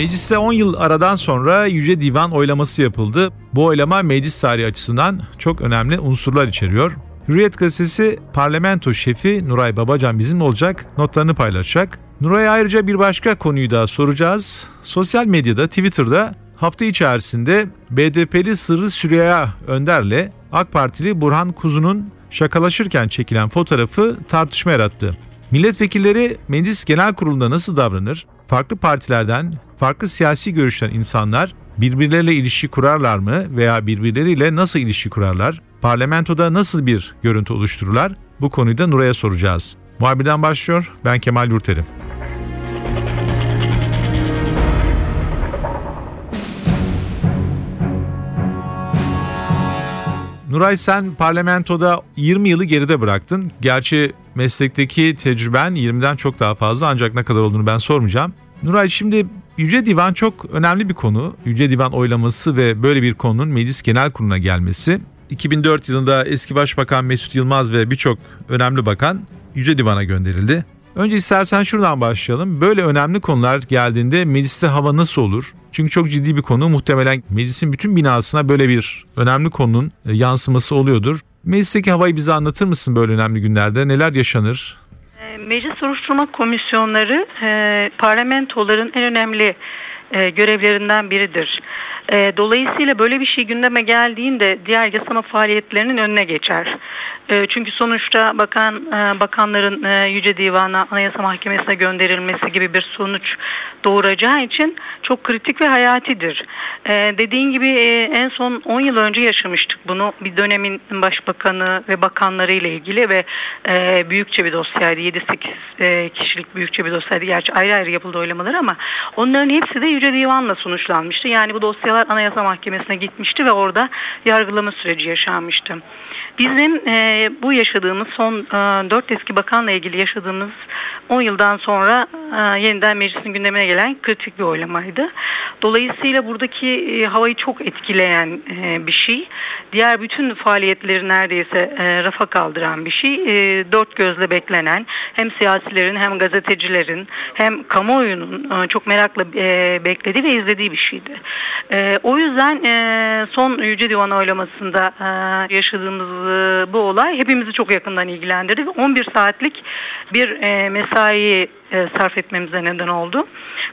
Mecliste 10 yıl aradan sonra Yüce Divan oylaması yapıldı. Bu oylama meclis tarihi açısından çok önemli unsurlar içeriyor. Hürriyet gazetesi parlamento şefi Nuray Babacan bizimle olacak, notlarını paylaşacak. Nuray'a ayrıca bir başka konuyu da soracağız. Sosyal medyada, Twitter'da hafta içerisinde BDP'li Sırrı Süreyya Önder'le AK Partili Burhan Kuzu'nun şakalaşırken çekilen fotoğrafı tartışma yarattı. Milletvekilleri meclis genel kurulunda nasıl davranır? Farklı partilerden, farklı siyasi görüşten insanlar birbirleriyle ilişki kurarlar mı veya birbirleriyle nasıl ilişki kurarlar? Parlamentoda nasıl bir görüntü oluştururlar? Bu konuyu da Nuray'a soracağız. Muhabirden başlıyor. Ben Kemal Yurterim. Nuray sen parlamentoda 20 yılı geride bıraktın. Gerçi meslekteki tecrüben 20'den çok daha fazla ancak ne kadar olduğunu ben sormayacağım. Nuray şimdi Yüce Divan çok önemli bir konu. Yüce Divan oylaması ve böyle bir konunun Meclis Genel Kurulu'na gelmesi. 2004 yılında eski Başbakan Mesut Yılmaz ve birçok önemli bakan Yüce Divan'a gönderildi. Önce istersen şuradan başlayalım. Böyle önemli konular geldiğinde mecliste hava nasıl olur? Çünkü çok ciddi bir konu. Muhtemelen meclisin bütün binasına böyle bir önemli konunun e, yansıması oluyordur. Meclisteki havayı bize anlatır mısın böyle önemli günlerde? Neler yaşanır? E, meclis soruşturma komisyonları e, parlamentoların en önemli e, görevlerinden biridir. E, dolayısıyla böyle bir şey gündeme geldiğinde diğer yasama faaliyetlerinin önüne geçer. Çünkü sonuçta bakan bakanların Yüce Divan'a, Anayasa Mahkemesi'ne gönderilmesi gibi bir sonuç doğuracağı için çok kritik ve hayatidir. E, dediğin gibi e, en son 10 yıl önce yaşamıştık bunu. Bir dönemin başbakanı ve bakanları ile ilgili ve e, büyükçe bir dosyaydı. 7-8 e, kişilik büyükçe bir dosyaydı. Gerçi ayrı ayrı yapıldı oylamalar ama onların hepsi de Yüce Divan'la sonuçlanmıştı. Yani bu dosyalar Anayasa Mahkemesi'ne gitmişti ve orada yargılama süreci yaşanmıştı. Bizim e, bu yaşadığımız son e, 4 eski bakanla ilgili yaşadığımız 10 yıldan sonra e, yeniden meclisin gündemine gelen kritik bir oylamaydı. Dolayısıyla buradaki e, havayı çok etkileyen e, bir şey. Diğer bütün faaliyetleri neredeyse e, rafa kaldıran bir şey. Dört gözle beklenen hem siyasilerin hem gazetecilerin hem kamuoyunun çok merakla beklediği ve izlediği bir şeydi. O yüzden son Yüce Divan oylamasında yaşadığımız bu olay hepimizi çok yakından ilgilendirdi ve 11 saatlik bir mesai e, sarf etmemize neden oldu.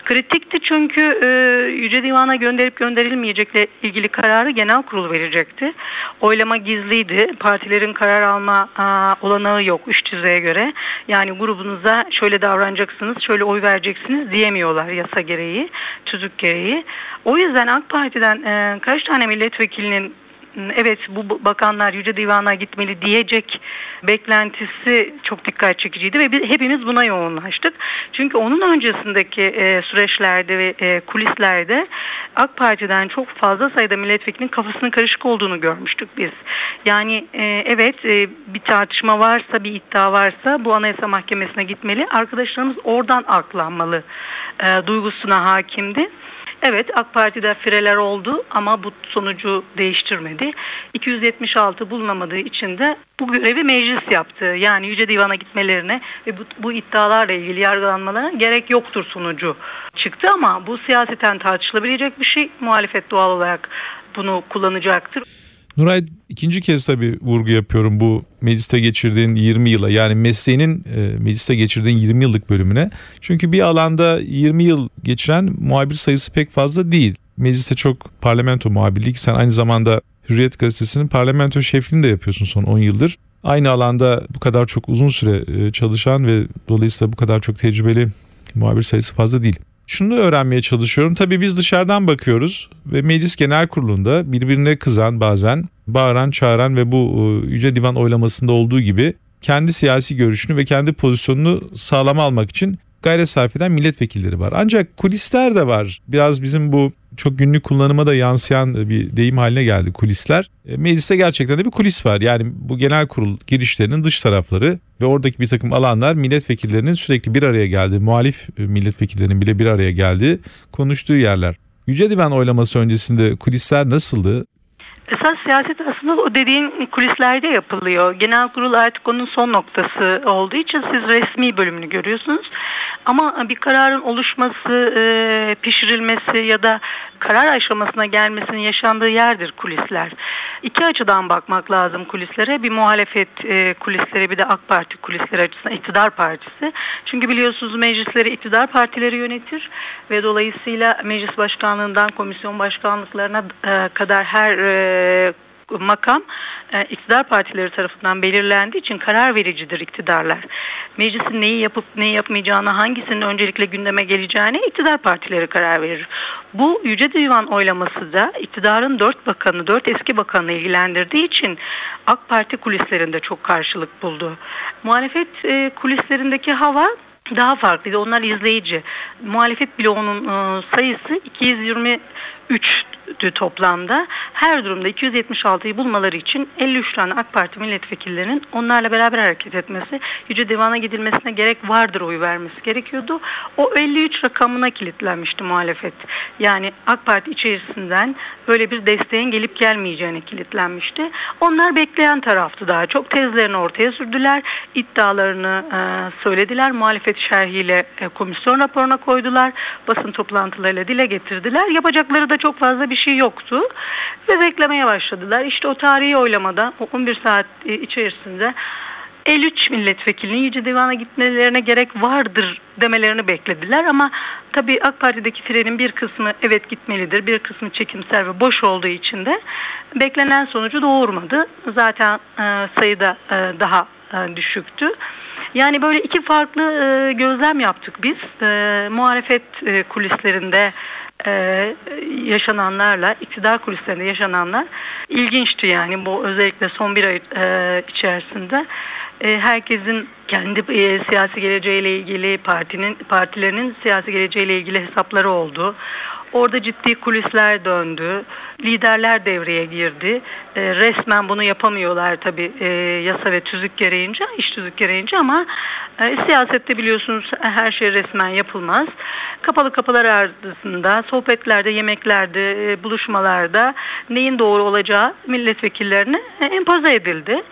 Kritikti çünkü e, Yüce Divan'a gönderip gönderilmeyecekle ilgili kararı genel kurul verecekti. Oylama gizliydi. Partilerin karar alma a, olanağı yok üç düzeye göre. Yani grubunuza şöyle davranacaksınız, şöyle oy vereceksiniz diyemiyorlar yasa gereği, tüzük gereği. O yüzden AK Parti'den e, kaç tane milletvekilinin evet bu bakanlar Yüce Divan'a gitmeli diyecek beklentisi çok dikkat çekiciydi ve biz hepimiz buna yoğunlaştık. Çünkü onun öncesindeki e, süreçlerde ve e, kulislerde AK Parti'den çok fazla sayıda milletvekilinin kafasının karışık olduğunu görmüştük biz. Yani e, evet bir tartışma varsa bir iddia varsa bu Anayasa Mahkemesi'ne gitmeli. Arkadaşlarımız oradan aklanmalı duygusuna hakimdi. Evet AK Parti'de fireler oldu ama bu sonucu değiştirmedi. 276 bulunamadığı için de bu görevi meclis yaptı. Yani Yüce Divan'a gitmelerine ve bu, bu iddialarla ilgili yargılanmalarına gerek yoktur sonucu çıktı ama bu siyaseten tartışılabilecek bir şey. Muhalefet doğal olarak bunu kullanacaktır. Nuray ikinci kez tabii vurgu yapıyorum bu mecliste geçirdiğin 20 yıla yani mesleğinin e, mecliste geçirdiğin 20 yıllık bölümüne. Çünkü bir alanda 20 yıl geçiren muhabir sayısı pek fazla değil. Mecliste çok parlamento muhabirliği sen aynı zamanda Hürriyet gazetesinin parlamento şefliğini de yapıyorsun son 10 yıldır. Aynı alanda bu kadar çok uzun süre e, çalışan ve dolayısıyla bu kadar çok tecrübeli muhabir sayısı fazla değil şunu öğrenmeye çalışıyorum. Tabii biz dışarıdan bakıyoruz ve Meclis Genel Kurulu'nda birbirine kızan bazen bağıran, çağıran ve bu e, Yüce Divan oylamasında olduğu gibi kendi siyasi görüşünü ve kendi pozisyonunu sağlama almak için gayret sarf eden milletvekilleri var. Ancak kulisler de var. Biraz bizim bu çok günlük kullanıma da yansıyan bir deyim haline geldi kulisler. E, mecliste gerçekten de bir kulis var. Yani bu genel kurul girişlerinin dış tarafları ve oradaki bir takım alanlar milletvekillerinin sürekli bir araya geldiği, muhalif e, milletvekillerinin bile bir araya geldiği, konuştuğu yerler. Yüce Divan oylaması öncesinde kulisler nasıldı? Esas siyaset aslında o dediğin kulislerde yapılıyor. Genel kurul artık onun son noktası olduğu için siz resmi bölümünü görüyorsunuz. Ama bir kararın oluşması, e, pişirilmesi ya da karar aşamasına gelmesinin yaşandığı yerdir kulisler. İki açıdan bakmak lazım kulislere. Bir muhalefet e, kulisleri bir de AK Parti kulisleri açısından iktidar partisi. Çünkü biliyorsunuz meclisleri iktidar partileri yönetir ve dolayısıyla meclis başkanlığından komisyon başkanlıklarına e, kadar her makam e, iktidar partileri tarafından belirlendiği için karar vericidir iktidarlar. Meclisin neyi yapıp neyi yapmayacağını, hangisinin öncelikle gündeme geleceğine iktidar partileri karar verir. Bu Yüce Divan oylaması da iktidarın dört bakanı, dört eski bakanı ilgilendirdiği için AK Parti kulislerinde çok karşılık buldu. Muhalefet e, kulislerindeki hava daha farklıydı. Onlar izleyici. Muhalefet bloğunun e, sayısı 223 toplamda. Her durumda 276'yı bulmaları için 53 tane AK Parti milletvekillerinin onlarla beraber hareket etmesi, Yüce Divan'a gidilmesine gerek vardır oy vermesi gerekiyordu. O 53 rakamına kilitlenmişti muhalefet. Yani AK Parti içerisinden böyle bir desteğin gelip gelmeyeceğine kilitlenmişti. Onlar bekleyen taraftı daha çok. Tezlerini ortaya sürdüler. iddialarını e, söylediler. Muhalefet şerhiyle e, komisyon raporuna koydular. Basın toplantılarıyla dile getirdiler. Yapacakları da çok fazla bir şey yoktu. Ve beklemeye başladılar. İşte o tarihi oylamada o 11 saat e, içerisinde 53 milletvekilinin Yüce Divan'a gitmelerine gerek vardır demelerini beklediler ama tabii AK Parti'deki frenin bir kısmı evet gitmelidir, bir kısmı çekimser ve boş olduğu için de beklenen sonucu doğurmadı. Zaten e, sayıda e, daha e, düşüktü. Yani böyle iki farklı e, gözlem yaptık biz. E, muhalefet e, kulislerinde e, yaşananlarla, iktidar kulislerinde yaşananlar ilginçti yani bu özellikle son bir ay e, içerisinde e, herkesin kendi e, siyasi geleceğiyle ilgili partinin partilerinin siyasi geleceğiyle ilgili hesapları oldu. Orada ciddi kulisler döndü. Liderler devreye girdi. E, resmen bunu yapamıyorlar tabii e, yasa ve tüzük gereğince, iş tüzük gereğince ama e, siyasette biliyorsunuz her şey resmen yapılmaz. Kapalı kapılar ardısında, sohbetlerde, yemeklerde, e, buluşmalarda neyin doğru olacağı milletvekillerine e, empoze edildi.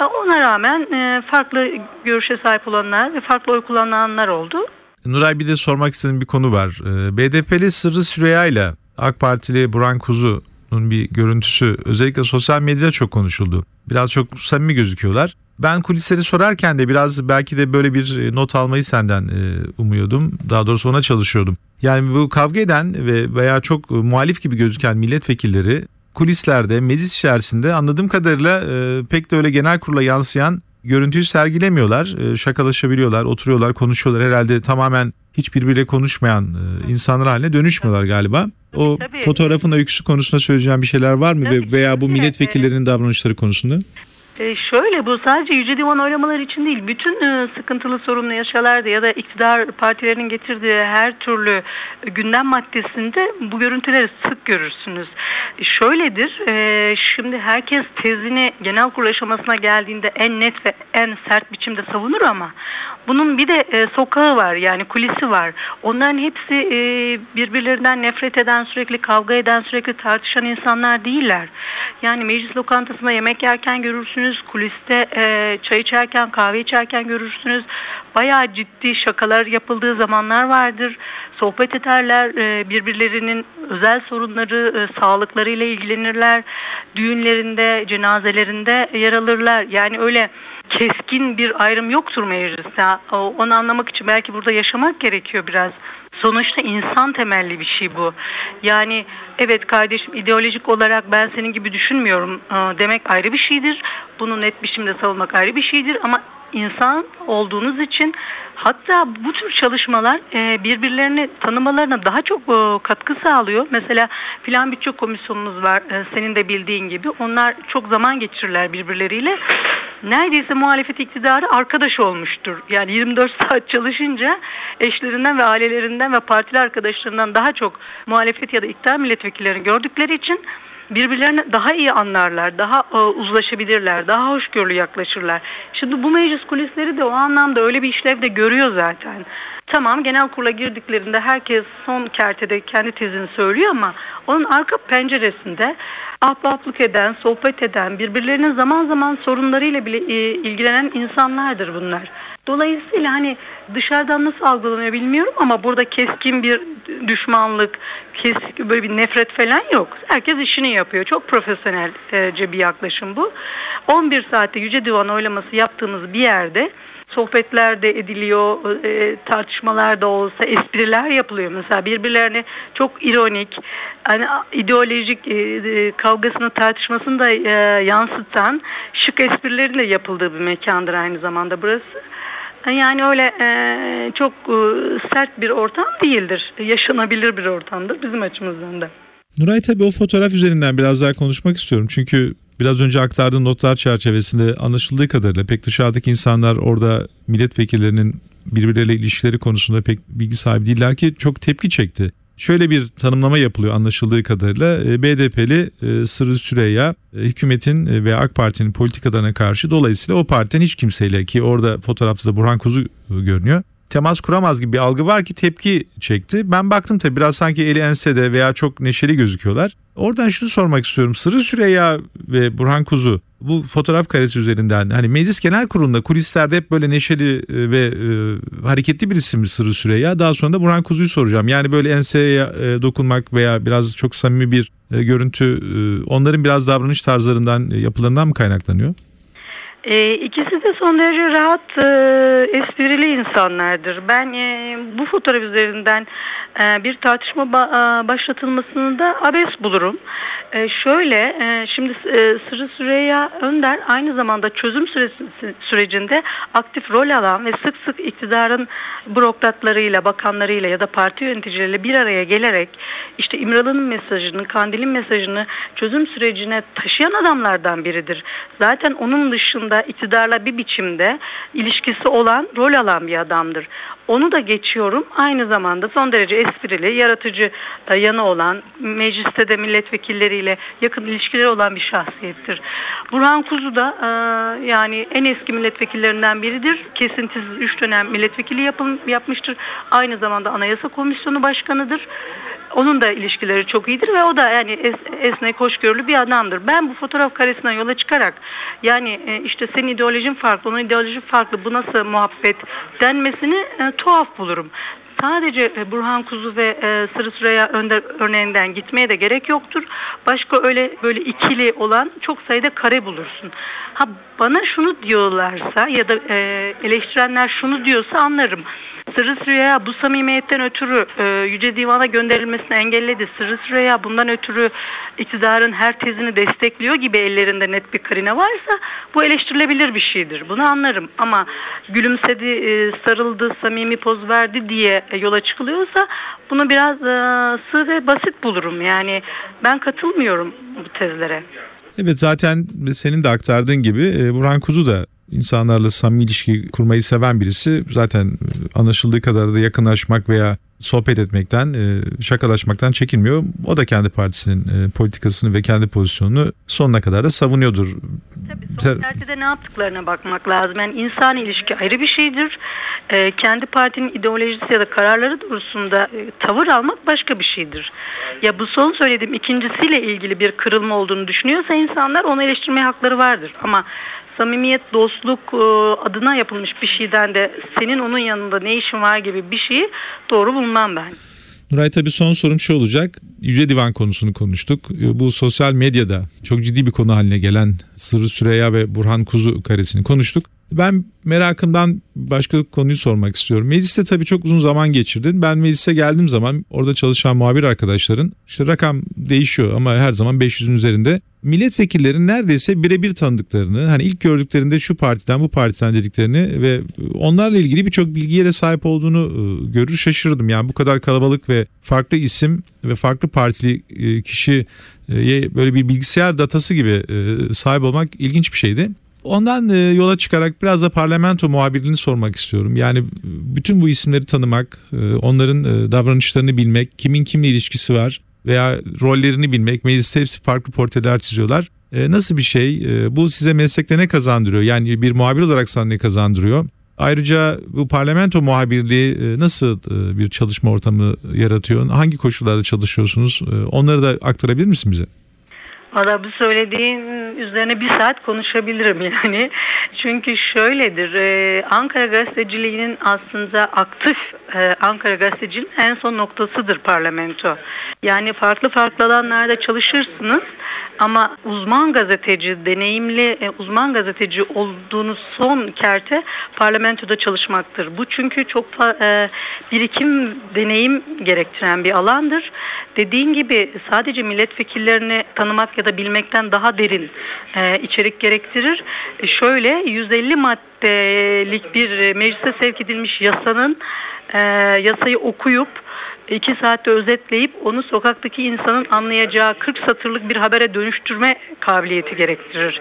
E, ona rağmen e, farklı görüşe sahip olanlar ve farklı oy kullananlar oldu. Nuray bir de sormak istediğim bir konu var. Ee, BDP'li Sırrı Süreyya ile AK Partili Buran Kuzu'nun bir görüntüsü özellikle sosyal medyada çok konuşuldu. Biraz çok samimi gözüküyorlar. Ben kulisleri sorarken de biraz belki de böyle bir e, not almayı senden e, umuyordum. Daha doğrusu ona çalışıyordum. Yani bu kavga eden ve veya çok muhalif gibi gözüken milletvekilleri kulislerde, meclis içerisinde anladığım kadarıyla e, pek de öyle genel kurula yansıyan görüntüyü sergilemiyorlar. E, şakalaşabiliyorlar, oturuyorlar, konuşuyorlar. Herhalde tamamen hiç birbiriyle konuşmayan e, insanlar haline dönüşmüyorlar galiba. O Tabii. fotoğrafın öyküsü konusunda söyleyeceğim bir şeyler var mı Tabii, veya bu milletvekillerinin davranışları konusunda? E şöyle bu sadece Yüce Divan oylamaları için değil. Bütün e, sıkıntılı sorunlu yaşalarda ya da iktidar partilerinin getirdiği her türlü gündem maddesinde bu görüntüleri sık görürsünüz. E, şöyledir. e, şimdi herkes tezini genel kurul aşamasına geldiğinde en net ve en sert biçimde savunur ama bunun bir de e, sokağı var yani kulisi var. Onların hepsi e, birbirlerinden nefret eden, sürekli kavga eden, sürekli tartışan insanlar değiller. Yani meclis lokantasında yemek yerken görürsünüz, kuliste e, çay içerken, kahve içerken görürsünüz. Bayağı ciddi şakalar yapıldığı zamanlar vardır. Sohbet ederler, e, birbirlerinin özel sorunları, e, sağlıklarıyla ilgilenirler. Düğünlerinde, cenazelerinde yer alırlar. Yani öyle keskin bir ayrım yoktur mecliste. Onu anlamak için belki burada yaşamak gerekiyor biraz. Sonuçta insan temelli bir şey bu. Yani evet kardeşim ideolojik olarak ben senin gibi düşünmüyorum e, demek ayrı bir şeydir. Bunu net biçimde savunmak ayrı bir şeydir ama insan olduğunuz için hatta bu tür çalışmalar e, birbirlerini tanımalarına daha çok e, katkı sağlıyor. Mesela filan bütçe komisyonumuz var senin de bildiğin gibi. Onlar çok zaman geçirirler birbirleriyle. Neredeyse muhalefet iktidarı arkadaş olmuştur. Yani 24 saat çalışınca eşlerinden ve ailelerinden ve partili arkadaşlarından daha çok muhalefet ya da iktidar milletvekillerini gördükleri için birbirlerini daha iyi anlarlar, daha e, uzlaşabilirler, daha hoşgörülü yaklaşırlar. Şimdi bu meclis kulisleri de o anlamda öyle bir işlev de görüyor zaten. Tamam genel kurula girdiklerinde herkes son kertede kendi tezini söylüyor ama onun arka penceresinde ahbaplık eden, sohbet eden, birbirlerinin zaman zaman sorunlarıyla bile e, ilgilenen insanlardır bunlar. Dolayısıyla hani dışarıdan nasıl algılanıyor bilmiyorum ama burada keskin bir düşmanlık, keskin böyle bir nefret falan yok. Herkes işini yapıyor. Çok profesyonelce bir yaklaşım bu. 11 saatte Yüce Divan oylaması yaptığımız bir yerde sohbetler de ediliyor, e, tartışmalar da olsa espriler yapılıyor. Mesela birbirlerine çok ironik, hani ideolojik e, e, kavgasını tartışmasını da e, yansıtan şık esprilerin de yapıldığı bir mekandır aynı zamanda burası. Yani öyle e, çok e, sert bir ortam değildir. Yaşanabilir bir ortamdır bizim açımızdan da. Nuray tabii o fotoğraf üzerinden biraz daha konuşmak istiyorum. Çünkü biraz önce aktardığın notlar çerçevesinde anlaşıldığı kadarıyla pek dışarıdaki insanlar orada milletvekillerinin birbirleriyle ilişkileri konusunda pek bilgi sahibi değiller ki çok tepki çekti. Şöyle bir tanımlama yapılıyor anlaşıldığı kadarıyla e, BDP'li e, Sırrı Süreyya e, hükümetin ve AK Parti'nin politikalarına karşı dolayısıyla o partiden hiç kimseyle ki orada fotoğrafta da Burhan Kuzu görünüyor temas kuramaz gibi bir algı var ki tepki çekti. Ben baktım tabii biraz sanki eli ensede veya çok neşeli gözüküyorlar. Oradan şunu sormak istiyorum. Sırrı Süreyya ve Burhan Kuzu bu fotoğraf karesi üzerinden hani meclis genel kurulunda kulislerde hep böyle neşeli ve e, hareketli bir isim Sırrı Süreyya. Daha sonra da Burhan Kuzu'yu soracağım. Yani böyle enseye e, dokunmak veya biraz çok samimi bir e, görüntü e, onların biraz davranış tarzlarından e, yapılarından mı kaynaklanıyor? E, ikisi de son derece rahat, e, esprili insanlardır. Ben e, bu fotoğraf üzerinden e, bir tartışma ba- e, başlatılmasını da abes bulurum. E, şöyle, e, şimdi e, Sırrı Süreyya Önder aynı zamanda çözüm süresi, sürecinde aktif rol alan ve sık sık iktidarın bürokratlarıyla, bakanlarıyla ya da parti yöneticileriyle bir araya gelerek işte İmralı'nın mesajını, Kandil'in mesajını çözüm sürecine taşıyan adamlardan biridir. Zaten onun dışında iktidarla bir biçimde ilişkisi olan, rol alan bir adamdır. Onu da geçiyorum. Aynı zamanda son derece esprili, yaratıcı yanı olan, mecliste de milletvekilleriyle yakın ilişkileri olan bir şahsiyettir. Burhan Kuzu da e, yani en eski milletvekillerinden biridir. Kesintisiz 3 dönem milletvekili yapım, yapmıştır. Aynı zamanda Anayasa Komisyonu Başkanı'dır. Onun da ilişkileri çok iyidir ve o da yani es, esnek, hoşgörülü bir adamdır. Ben bu fotoğraf karesinden yola çıkarak yani e, işte senin ideolojin farklı, onun ideolojisi farklı, bu nasıl muhabbet denmesini e, tuhaf bulurum. Sadece e, Burhan Kuzu ve e, Sırı Süreyya Önder örneğinden gitmeye de gerek yoktur. Başka öyle böyle ikili olan çok sayıda kare bulursun. Ha bana şunu diyorlarsa ya da e, eleştirenler şunu diyorsa anlarım. Sırrı Süreyya bu samimiyetten ötürü e, Yüce Divan'a gönderilmesini engelledi. Sırrı Süreyya bundan ötürü iktidarın her tezini destekliyor gibi ellerinde net bir karine varsa bu eleştirilebilir bir şeydir. Bunu anlarım ama gülümsedi, e, sarıldı, samimi poz verdi diye yola çıkılıyorsa bunu biraz e, sığ ve basit bulurum. Yani ben katılmıyorum bu tezlere. Evet zaten senin de aktardığın gibi e, Burhan Kuzu da insanlarla samimi ilişki kurmayı seven birisi. Zaten anlaşıldığı kadar da yakınlaşmak veya sohbet etmekten, e, şakalaşmaktan çekinmiyor. O da kendi partisinin e, politikasını ve kendi pozisyonunu sonuna kadar da savunuyordur. Tabii son ne yaptıklarına bakmak lazım. Yani insan ilişki ayrı bir şeydir. E, kendi partinin ideolojisi ya da kararları doğrusunda e, tavır almak başka bir şeydir. Ya bu son söylediğim ikincisiyle ilgili bir kırılma olduğunu düşünüyorsa insanlar onu eleştirmeye hakları vardır. Ama samimiyet, dostluk adına yapılmış bir şeyden de senin onun yanında ne işin var gibi bir şeyi doğru bulmam ben. Nuray tabii son sorum şu olacak. Yüce Divan konusunu konuştuk. E, bu sosyal medyada çok ciddi bir konu haline gelen Sırrı Süreyya ve Burhan Kuzu karesini konuştuk. Ben merakımdan başka konuyu sormak istiyorum. Mecliste tabii çok uzun zaman geçirdin. Ben meclise geldiğim zaman orada çalışan muhabir arkadaşların işte rakam değişiyor ama her zaman 500'ün üzerinde. Milletvekillerin neredeyse birebir tanıdıklarını hani ilk gördüklerinde şu partiden bu partiden dediklerini ve onlarla ilgili birçok bilgiye de sahip olduğunu ıı, görür şaşırdım. Yani bu kadar kalabalık ve farklı isim ve farklı partili ıı, kişiye böyle bir bilgisayar datası gibi ıı, sahip olmak ilginç bir şeydi. Ondan e, yola çıkarak biraz da parlamento muhabirliğini sormak istiyorum. Yani bütün bu isimleri tanımak, e, onların e, davranışlarını bilmek, kimin kimle ilişkisi var veya rollerini bilmek. Mecliste hepsi farklı portreler çiziyorlar. Nasıl bir şey? Bu size meslekte ne kazandırıyor? Yani bir muhabir olarak sana ne kazandırıyor? Ayrıca bu parlamento muhabirliği nasıl bir çalışma ortamı yaratıyor? Hangi koşullarda çalışıyorsunuz? Onları da aktarabilir misin bize? Valla bu söylediğin üzerine bir saat konuşabilirim yani. Çünkü şöyledir Ankara gazeteciliğinin aslında aktif Ankara gazeteciliğinin en son noktasıdır parlamento. Yani farklı farklı alanlarda çalışırsınız ama uzman gazeteci, deneyimli e, uzman gazeteci olduğunuz son kerte parlamentoda çalışmaktır. Bu çünkü çok e, birikim, deneyim gerektiren bir alandır. Dediğin gibi sadece milletvekillerini tanımak ya da bilmekten daha derin e, içerik gerektirir. E, şöyle 150 maddelik bir meclise sevk edilmiş yasanın e, yasayı okuyup iki saatte özetleyip onu sokaktaki insanın anlayacağı 40 satırlık bir habere dönüştürme kabiliyeti gerektirir.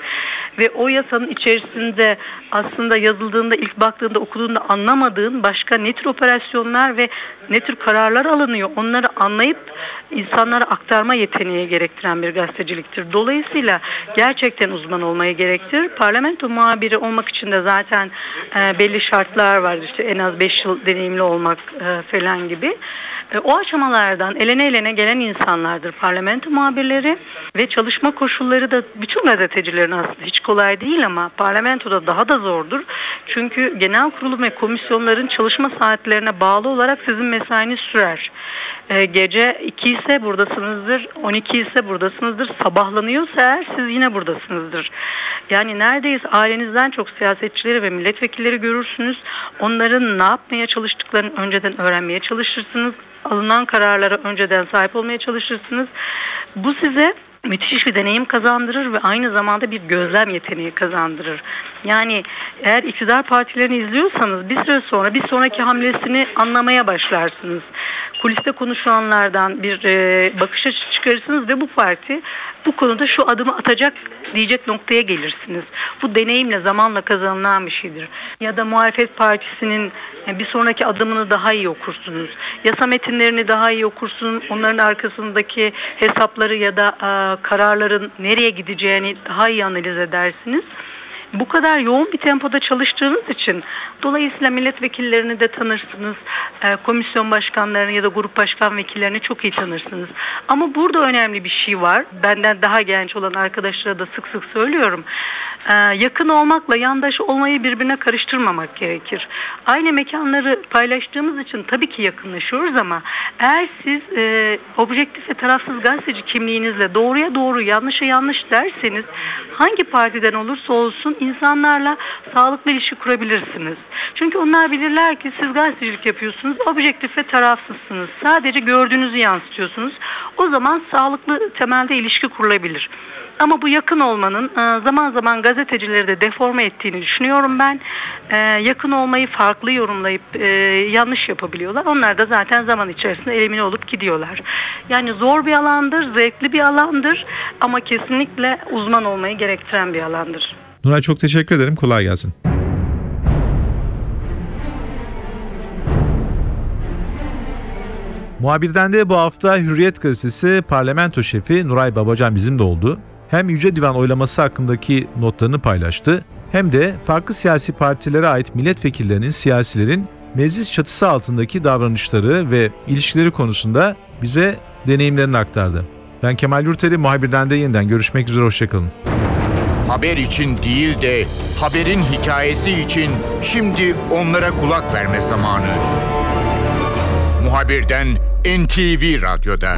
Ve o yasanın içerisinde aslında yazıldığında ilk baktığında okuduğunda anlamadığın başka ne tür operasyonlar ve ne tür kararlar alınıyor onları anlayıp insanlara aktarma yeteneği gerektiren bir gazeteciliktir. Dolayısıyla gerçekten uzman olmayı gerektirir. Parlamento muhabiri olmak için de zaten e, belli şartlar var. İşte en az 5 yıl deneyimli olmak e, falan gibi. E, o aşamalardan elene elene gelen insanlardır parlamento muhabirleri ve çalışma koşulları da bütün gazetecilerin aslında hiç kolay değil ama parlamentoda daha da zordur. Çünkü genel kurulu ve komisyonların çalışma saatlerine bağlı olarak sizin mesainiz sürer. E, gece 2 ise buradasınızdır, 12 ise buradasınızdır, sabahlanıyorsa eğer siz yine buradasınızdır. Yani neredeyiz ailenizden çok siyasetçileri ve milletvekilleri görürsünüz. Onların ne yapmaya çalıştıklarını önceden öğrenmeye çalışırsınız alınan kararlara önceden sahip olmaya çalışırsınız. Bu size müthiş bir deneyim kazandırır ve aynı zamanda bir gözlem yeteneği kazandırır. Yani eğer iktidar partilerini izliyorsanız bir süre sonra bir sonraki hamlesini anlamaya başlarsınız. Kuliste konuşulanlardan bir e, bakış açısı çıkarırsınız ve bu parti bu konuda şu adımı atacak diyecek noktaya gelirsiniz. Bu deneyimle zamanla kazanılan bir şeydir. Ya da muhalefet partisinin e, bir sonraki adımını daha iyi okursunuz. Yasa metinlerini daha iyi okursunuz. Onların arkasındaki hesapları ya da kararların nereye gideceğini daha iyi analiz edersiniz bu kadar yoğun bir tempoda çalıştığınız için dolayısıyla milletvekillerini de tanırsınız. E, komisyon başkanlarını ya da grup başkan vekillerini çok iyi tanırsınız. Ama burada önemli bir şey var. Benden daha genç olan arkadaşlara da sık sık söylüyorum. E, yakın olmakla yandaş olmayı birbirine karıştırmamak gerekir. Aynı mekanları paylaştığımız için tabii ki yakınlaşıyoruz ama eğer siz e, objektif ve tarafsız gazeteci kimliğinizle doğruya doğru yanlışa yanlış derseniz hangi partiden olursa olsun insanlarla sağlıklı ilişki kurabilirsiniz. Çünkü onlar bilirler ki siz gazetecilik yapıyorsunuz, objektif ve tarafsızsınız. Sadece gördüğünüzü yansıtıyorsunuz. O zaman sağlıklı temelde ilişki kurulabilir. Ama bu yakın olmanın e, zaman zaman gazetecileri de deforme ettiğini düşünüyorum ben. E, yakın olmayı farklı yorumlayıp e, yanlış yapabiliyorlar. Onlar da zaten zaman içerisinde elimine olup gidiyorlar. Yani zor bir alandır, zevkli bir alandır ama kesinlikle uzman olmayı gerektiren bir alandır. Nuray çok teşekkür ederim. Kolay gelsin. Muhabirden de bu hafta Hürriyet Gazetesi parlamento şefi Nuray Babacan bizim de oldu. Hem Yüce Divan oylaması hakkındaki notlarını paylaştı hem de farklı siyasi partilere ait milletvekillerinin, siyasilerin meclis çatısı altındaki davranışları ve ilişkileri konusunda bize deneyimlerini aktardı. Ben Kemal Yurteli, muhabirden de yeniden görüşmek üzere, hoşçakalın haber için değil de haberin hikayesi için şimdi onlara kulak verme zamanı. Muhabirden NTV Radyo'da.